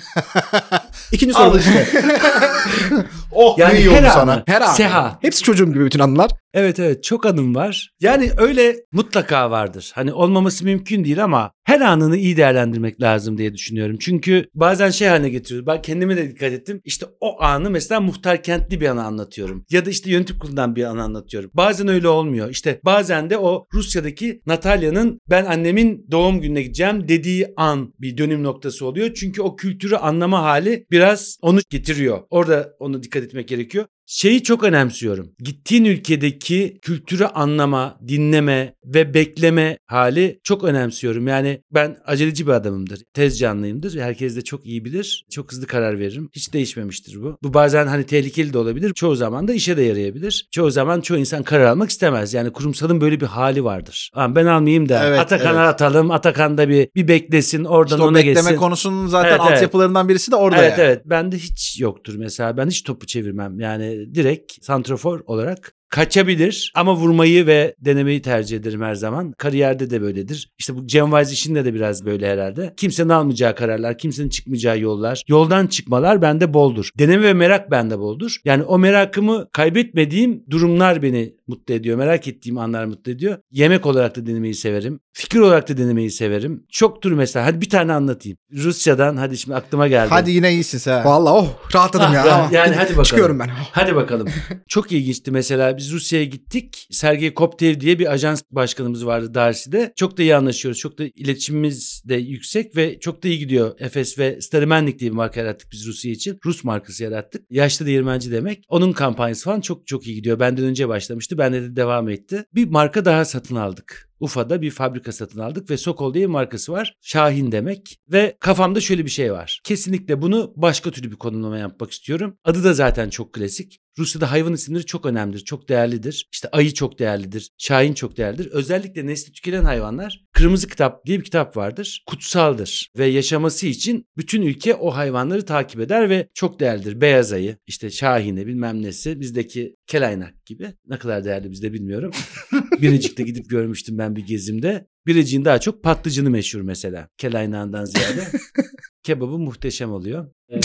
İkinci Al soru işte. oh Yani ne iyi her oldu sana. Her an. Seha. Hepsi çocuğum gibi bütün anılar. Evet evet çok anım var. Yani öyle mutlaka vardır. Hani olmaması mümkün değil ama her anını iyi değerlendirmek lazım diye düşünüyorum. Çünkü bazen şey haline getiriyoruz. Ben kendime de dikkat ettim. İşte o anı mesela muhtar kentli bir anı anlatıyorum. Ya da işte yönetim kurulundan bir anı anlatıyorum. Bazen öyle olmuyor. İşte bazen de o Rusya'daki Natalya'nın ben annemin doğum gününe gideceğim dediği an bir dönüm noktası oluyor. Çünkü o kültürü anlama hali biraz onu getiriyor. Orada onu dikkat etmek gerekiyor. Şeyi çok önemsiyorum. Gittiğin ülkedeki kültürü anlama, dinleme ve bekleme hali çok önemsiyorum. Yani ben aceleci bir adamımdır. Tez canlıyımdır. Herkes de çok iyi bilir. Çok hızlı karar veririm. Hiç değişmemiştir bu. Bu bazen hani tehlikeli de olabilir. Çoğu zaman da işe de yarayabilir. Çoğu zaman çoğu insan karar almak istemez. Yani kurumsalın böyle bir hali vardır. Ama ben almayayım da Evet, Atakan'a evet. atalım. Atakan da bir, bir beklesin. Oradan İşte ona bekleme geçsin. konusunun zaten Evet, evet. altyapılarından birisi de orada evet yani. evet. Bende hiç yoktur mesela. Ben hiç topu çevirmem. Yani direkt santrofor olarak kaçabilir ama vurmayı ve denemeyi tercih ederim her zaman. Kariyerde de böyledir. İşte bu Cem Wise işinde de biraz böyle herhalde. Kimsenin almayacağı kararlar, kimsenin çıkmayacağı yollar, yoldan çıkmalar bende boldur. Deneme ve merak bende boldur. Yani o merakımı kaybetmediğim durumlar beni mutlu ediyor. Merak ettiğim anlar mutlu ediyor. Yemek olarak da denemeyi severim. Fikir olarak da denemeyi severim. Çoktur mesela. Hadi bir tane anlatayım. Rusya'dan hadi şimdi aklıma geldi. Hadi yine iyisin sen. Vallahi oh rahatladım ya. Ah, yani hadi bakalım. Çıkıyorum ben. Hadi bakalım. Çok ilginçti mesela biz Rusya'ya gittik. Sergey Koptev diye bir ajans başkanımız vardı Darcy'de. Çok da iyi anlaşıyoruz. Çok da iletişimimiz de yüksek ve çok da iyi gidiyor. Efes ve Starimenlik diye bir marka yarattık biz Rusya için. Rus markası yarattık. Yaşlı değirmenci demek. Onun kampanyası falan çok çok iyi gidiyor. Benden önce başlamıştı. Bende de devam etti. Bir marka daha satın aldık. Ufa'da bir fabrika satın aldık ve Sokol diye bir markası var. Şahin demek ve kafamda şöyle bir şey var. Kesinlikle bunu başka türlü bir konumlama yapmak istiyorum. Adı da zaten çok klasik. Rusya'da hayvan isimleri çok önemlidir, çok değerlidir. İşte ayı çok değerlidir, şahin çok değerlidir. Özellikle nesli tükenen hayvanlar Kırmızı Kitap diye bir kitap vardır. Kutsaldır ve yaşaması için bütün ülke o hayvanları takip eder ve çok değerlidir. Beyaz ayı, işte şahine bilmem nesi, bizdeki kelaynak gibi. Ne kadar değerli bizde bilmiyorum. Birecik'te gidip görmüştüm ben bir gezimde. Birecik'in daha çok patlıcını meşhur mesela. Kelaynağından ziyade. Kebabı muhteşem oluyor.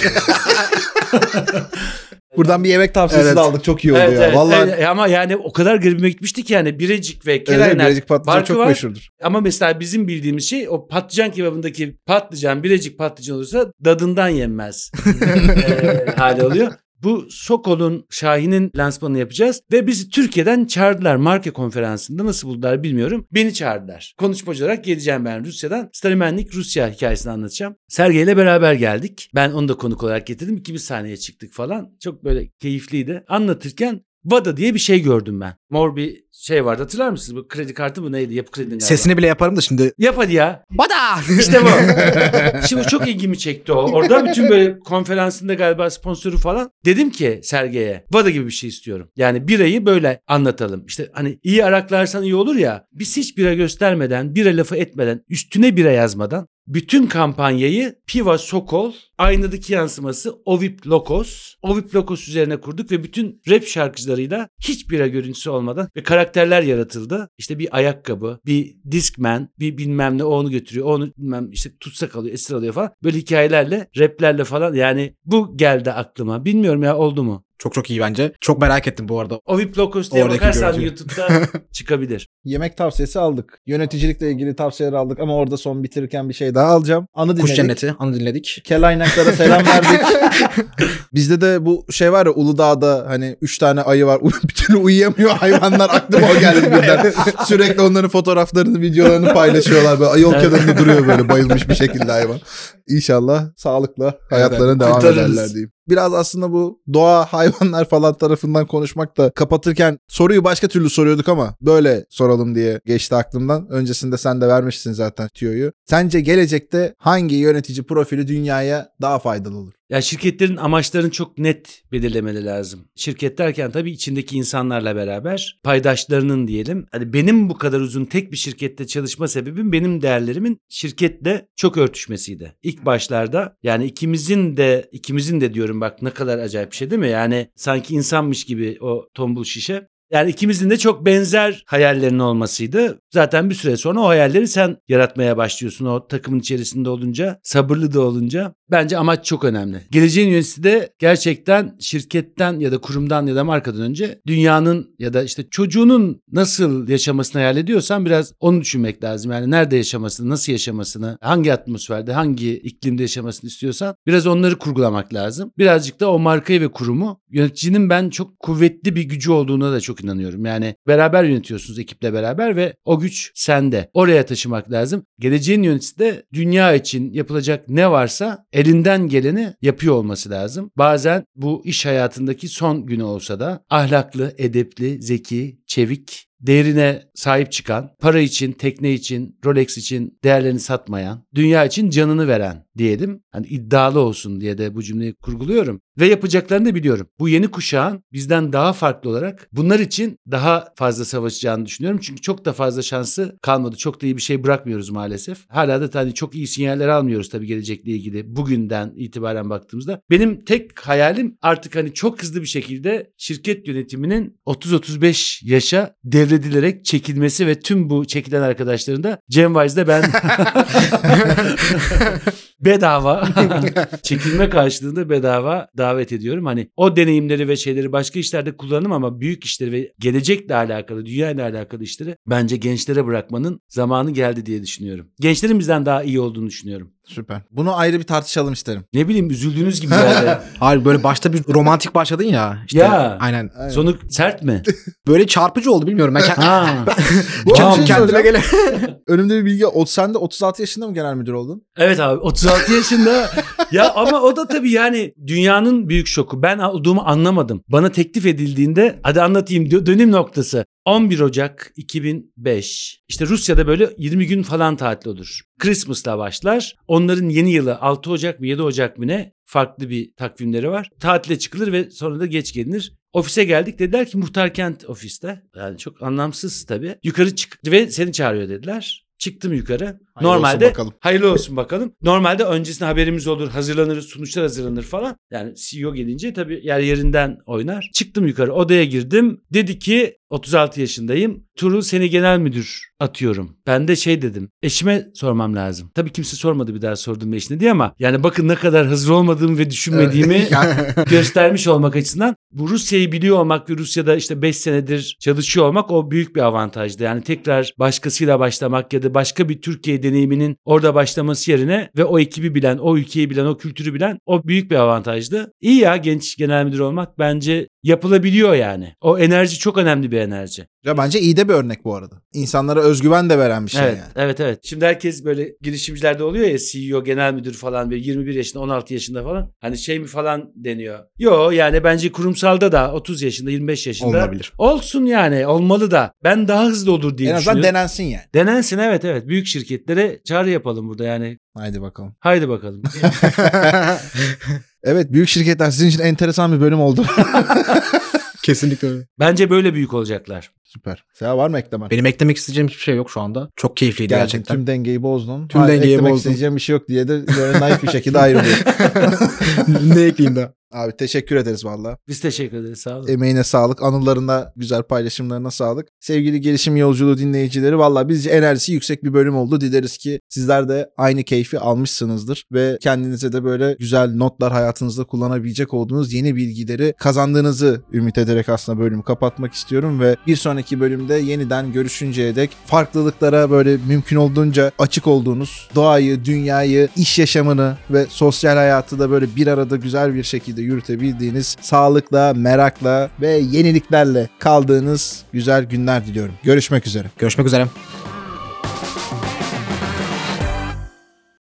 Buradan bir yemek tavsiyesi Evet. de aldık. Çok iyi oldu evet, ya. evet, Vallahi evet. ama yani o kadar garibime gitmişti ki yani Birecik ve Evet, Kelaynak Birecik patlıcan çok var. meşhurdur. Ama mesela bizim bildiğimiz şey o patlıcan kebabındaki patlıcan Birecik patlıcan olursa dadından yenmez Ee, hali oluyor. Bu Sokol'un, Şahin'in lansmanını yapacağız ve bizi Türkiye'den çağırdılar marka konferansında. Nasıl buldular bilmiyorum. Beni çağırdılar. Konuşmacı olarak geleceğim ben Rusya'dan. Starimenlik Rusya hikayesini anlatacağım. Sergey ile beraber geldik. Ben onu da konuk olarak getirdim. İkimiz sahneye çıktık falan. Çok böyle keyifliydi. Anlatırken VADA diye bir şey gördüm ben. Mor bir şey vardı hatırlar mısınız? Bu kredi kartı mı neydi? Yapı kredinin galiba. Sesini bile yaparım da şimdi. Yap hadi ya. Bada! İşte bu. Şimdi çok ilgimi çekti o. Orada bütün böyle konferansında galiba sponsoru falan. Dedim ki Sergey'e Vada gibi bir şey istiyorum. Yani birayı böyle anlatalım. İşte hani iyi araklarsan iyi olur ya. Biz hiç bira göstermeden, bira lafı etmeden, üstüne bira yazmadan bütün kampanyayı Piva Sokol, aynadaki yansıması Ovip Lokos, Ovip Lokos üzerine kurduk ve bütün rap şarkıcılarıyla hiç bira görüntüsü olmadan ve karakterler yaratıldı. İşte bir ayakkabı, bir Discman, bir bilmem ne onu götürüyor, onu bilmem işte tutsak alıyor, esir alıyor falan. Böyle hikayelerle, raplerle falan yani bu geldi aklıma. Bilmiyorum ya oldu mu? Çok çok iyi bence. Çok merak ettim bu arada. Ovip Lokos diye Oradaki bakarsan görüntü. YouTube'da çıkabilir. Yemek tavsiyesi aldık. Yöneticilikle ilgili tavsiyeler aldık ama orada son bitirirken bir şey daha alacağım. Anı dinledik. Kuş cenneti. Anı dinledik. Kelaynaklara selam verdik. Bizde de bu şey var ya Uludağ'da hani 3 tane ayı var. Bir türlü uyuyamıyor hayvanlar. Aklıma o geldi birden. Sürekli onların fotoğraflarını, videolarını paylaşıyorlar. Böyle yol kenarında duruyor böyle bayılmış bir şekilde hayvan. İnşallah sağlıkla hayatlarına devam kurtarırız. ederler diyeyim. Biraz aslında bu doğa, hayvanlar falan tarafından konuşmak da kapatırken soruyu başka türlü soruyorduk ama böyle soralım diye geçti aklımdan. Öncesinde sen de vermişsin zaten tüyoyu. Sence gelecekte hangi yönetici profili dünyaya daha faydalı olur? Ya şirketlerin amaçlarını çok net belirlemeleri lazım. Şirket derken tabii içindeki insanlarla beraber paydaşlarının diyelim. Hani benim bu kadar uzun tek bir şirkette çalışma sebebim benim değerlerimin şirketle çok örtüşmesiydi. İlk başlarda yani ikimizin de ikimizin de diyorum bak ne kadar acayip bir şey değil mi? Yani sanki insanmış gibi o tombul şişe. Yani ikimizin de çok benzer hayallerinin olmasıydı. Zaten bir süre sonra o hayalleri sen yaratmaya başlıyorsun. O takımın içerisinde olunca, sabırlı da olunca. Bence amaç çok önemli. Geleceğin yöneticisi de gerçekten şirketten ya da kurumdan ya da markadan önce dünyanın ya da işte çocuğunun nasıl yaşamasını hayal ediyorsan biraz onu düşünmek lazım. Yani nerede yaşamasını, nasıl yaşamasını, hangi atmosferde, hangi iklimde yaşamasını istiyorsan biraz onları kurgulamak lazım. Birazcık da o markayı ve kurumu yöneticinin ben çok kuvvetli bir gücü olduğuna da çok inanıyorum. Yani beraber yönetiyorsunuz ekiple beraber ve o güç sende. Oraya taşımak lazım. Geleceğin yöneticisi de dünya için yapılacak ne varsa elinden geleni yapıyor olması lazım. Bazen bu iş hayatındaki son günü olsa da ahlaklı, edepli, zeki, çevik, değerine sahip çıkan, para için, tekne için, Rolex için değerlerini satmayan, dünya için canını veren diyelim. Hani iddialı olsun diye de bu cümleyi kurguluyorum. Ve yapacaklarını da biliyorum. Bu yeni kuşağın bizden daha farklı olarak bunlar için daha fazla savaşacağını düşünüyorum. Çünkü çok da fazla şansı kalmadı. Çok da iyi bir şey bırakmıyoruz maalesef. Hala da hani çok iyi sinyaller almıyoruz tabii gelecekle ilgili bugünden itibaren baktığımızda. Benim tek hayalim artık hani çok hızlı bir şekilde şirket yönetiminin 30-35 yaşa devredilerek çekilmesi ve tüm bu çekilen arkadaşların da Cem Wise'de ben bedava çekilme karşılığında bedava davet ediyorum. Hani o deneyimleri ve şeyleri başka işlerde kullanım ama büyük işleri ve gelecekle alakalı, dünyayla alakalı işleri bence gençlere bırakmanın zamanı geldi diye düşünüyorum. Gençlerin bizden daha iyi olduğunu düşünüyorum. Süper. Bunu ayrı bir tartışalım isterim. Ne bileyim üzüldüğünüz gibi yani. Hayır böyle başta bir romantik başladın ya. İşte, Ya. Aynen. Aynen. Sonu sert mi? Böyle çarpıcı oldu bilmiyorum. Ben kend- ha. Bu Kendim şey kendime gele. Önümde bir bilgi. O, sen de 36 yaşında mı genel müdür oldun? Evet abi 36 yaşında. ya ama o da tabii yani dünyanın büyük şoku. Ben olduğumu anlamadım. Bana teklif edildiğinde hadi anlatayım diyor dönüm noktası. 11 Ocak 2005. İşte Rusya'da böyle 20 gün falan tatil olur. Christmas'la başlar. Onların yeni yılı 6 Ocak mı 7 Ocak mı ne? Farklı bir takvimleri var. Tatile çıkılır ve sonra da geç gelinir. Ofise geldik dediler ki Muhtarkent ofiste. Yani çok anlamsız tabii. Yukarı çık ve seni çağırıyor dediler. Çıktım yukarı. Hayırlı olsun Normalde bakalım. hayırlı olsun bakalım. Normalde öncesinde haberimiz olur, hazırlanırız, sonuçlar hazırlanır falan. Yani CEO gelince tabii yer yerinden oynar. Çıktım yukarı, odaya girdim. Dedi ki 36 yaşındayım. Tuğrul seni genel müdür atıyorum. Ben de şey dedim. Eşime sormam lazım. Tabii kimse sormadı bir daha sordum eşine diye ama yani bakın ne kadar hazır olmadığımı ve düşünmediğimi göstermiş olmak açısından bu Rusya'yı biliyor olmak ve Rusya'da işte 5 senedir çalışıyor olmak o büyük bir avantajdı. Yani tekrar başkasıyla başlamak ya da başka bir Türkiye deneyiminin orada başlaması yerine ve o ekibi bilen, o ülkeyi bilen, o kültürü bilen o büyük bir avantajdı. İyi ya genç genel müdür olmak bence yapılabiliyor yani. O enerji çok önemli bir enerji. Ya bence iyi de bir örnek bu arada. İnsanlara özgüven de veren bir şey evet, yani. evet, evet. Şimdi herkes böyle girişimcilerde oluyor ya CEO, genel müdür falan böyle 21 yaşında, 16 yaşında falan. Hani şey mi falan deniyor. Yo yani bence kurumsalda da 30 yaşında, 25 yaşında. Olabilir. Olsun yani olmalı da. Ben daha hızlı olur diye En azından düşünüyorum. denensin yani. Denensin evet evet. Büyük şirketlere çağrı yapalım burada yani. Haydi bakalım. Haydi bakalım. evet büyük şirketler sizin için enteresan bir bölüm oldu. Kesinlikle öyle. Bence böyle büyük olacaklar. Süper. Seha var mı eklemen? Benim eklemek isteyeceğim hiçbir şey yok şu anda. Çok keyifliydi Geldin gerçekten. tüm dengeyi bozdun. Tüm Ha, dengeyi eklemek bozdum. isteyeceğim bir şey yok diye de böyle naif bir şekilde ayrılıyor. ne ekleyeyim daha? Abi teşekkür ederiz valla. Biz teşekkür ederiz. Sağ olun. Emeğine sağlık, anılarına, güzel paylaşımlarına sağlık. Sevgili gelişim yolculuğu dinleyicileri valla bizce enerjisi yüksek bir bölüm oldu. Dileriz ki sizler de aynı keyfi almışsınızdır ve kendinize de böyle güzel notlar hayatınızda kullanabilecek olduğunuz yeni bilgileri kazandığınızı ümit ederek aslında bölümü kapatmak istiyorum ve bir sonraki bölümde yeniden görüşünceye dek farklılıklara böyle mümkün olduğunca açık olduğunuz, doğayı, dünyayı, iş yaşamını ve sosyal hayatı da böyle bir arada güzel bir şekilde yürütebildiğiniz, sağlıkla, merakla ve yeniliklerle kaldığınız güzel günler diliyorum. Görüşmek üzere. Görüşmek üzere.